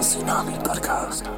Tsunami Podcast.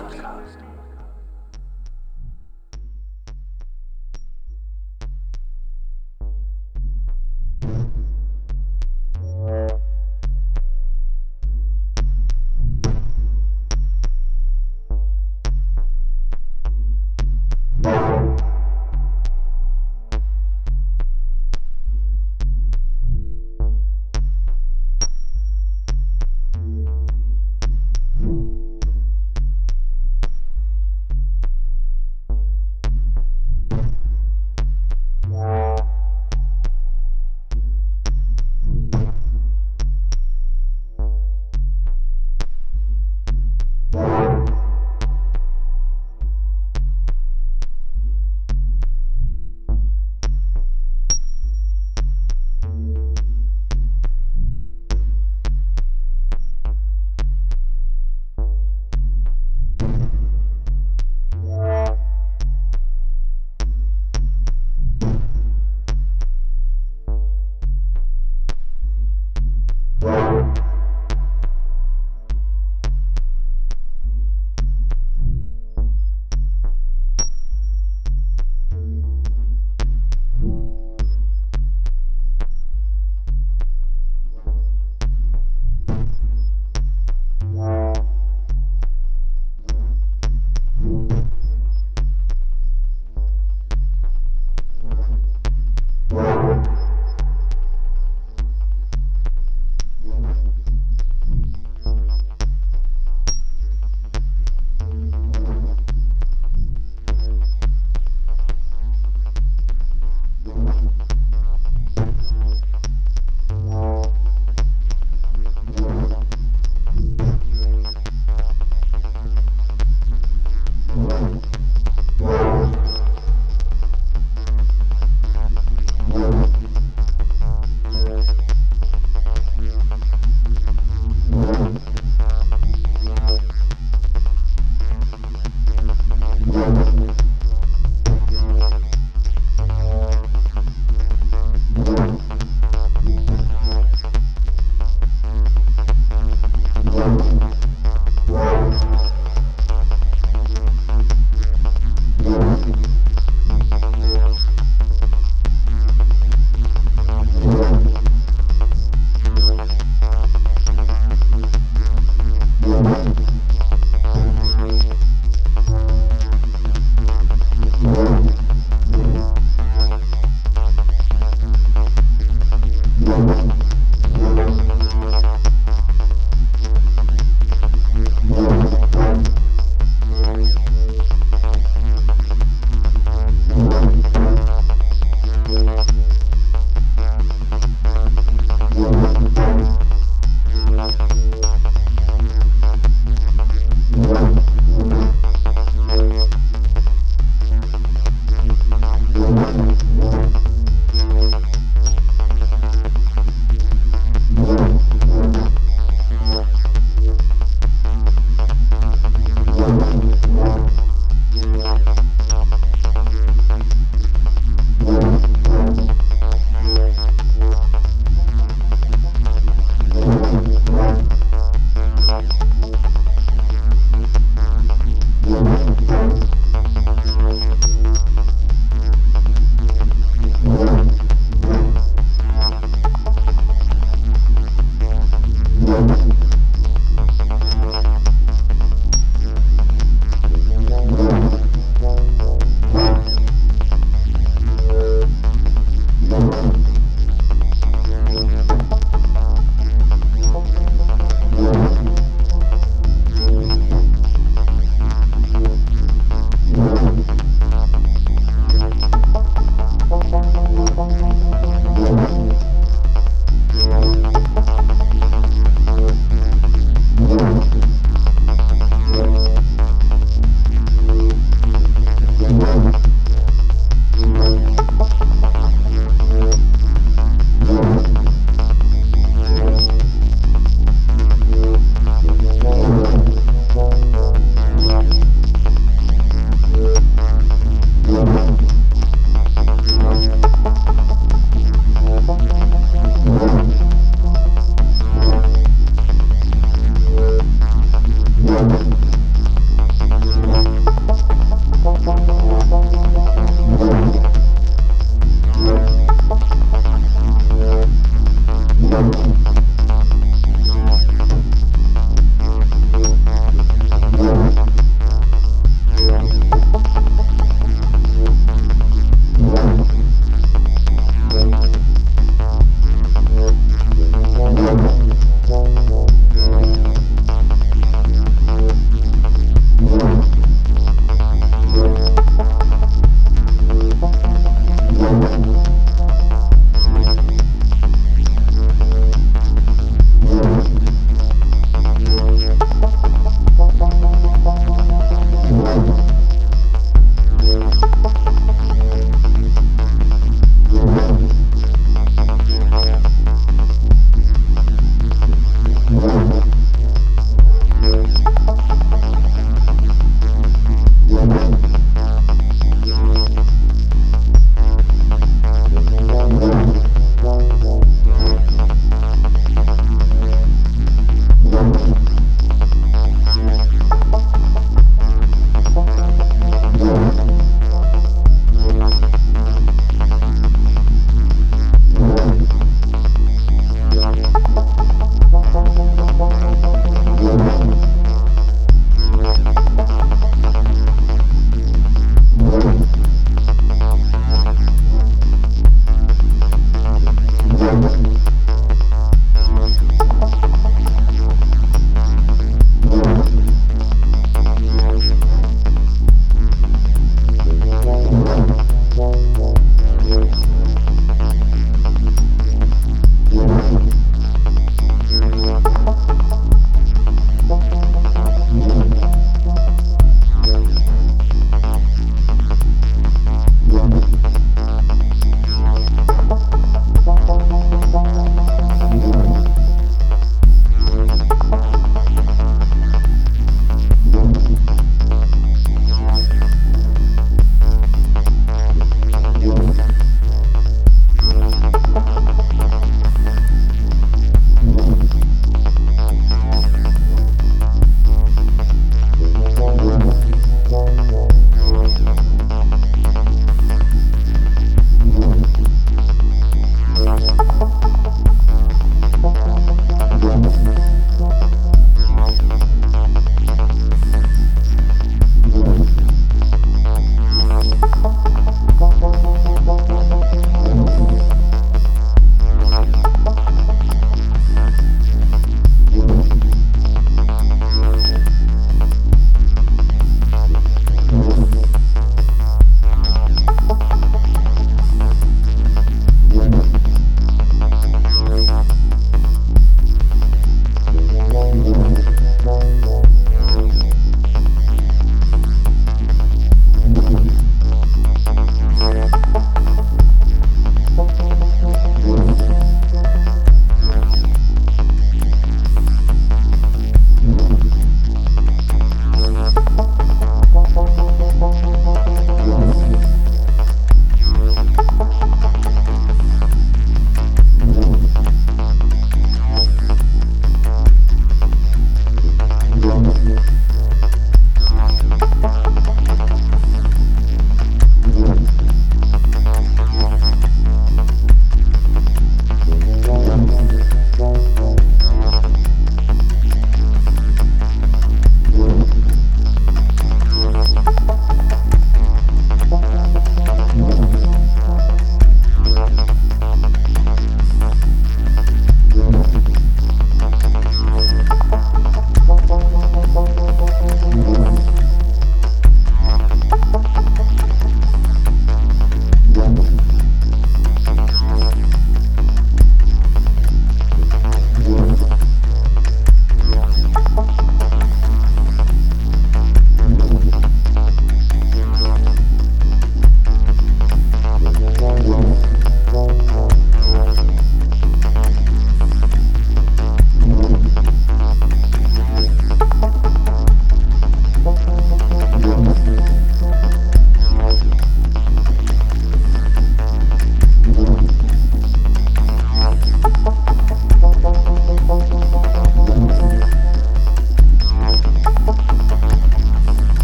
Thank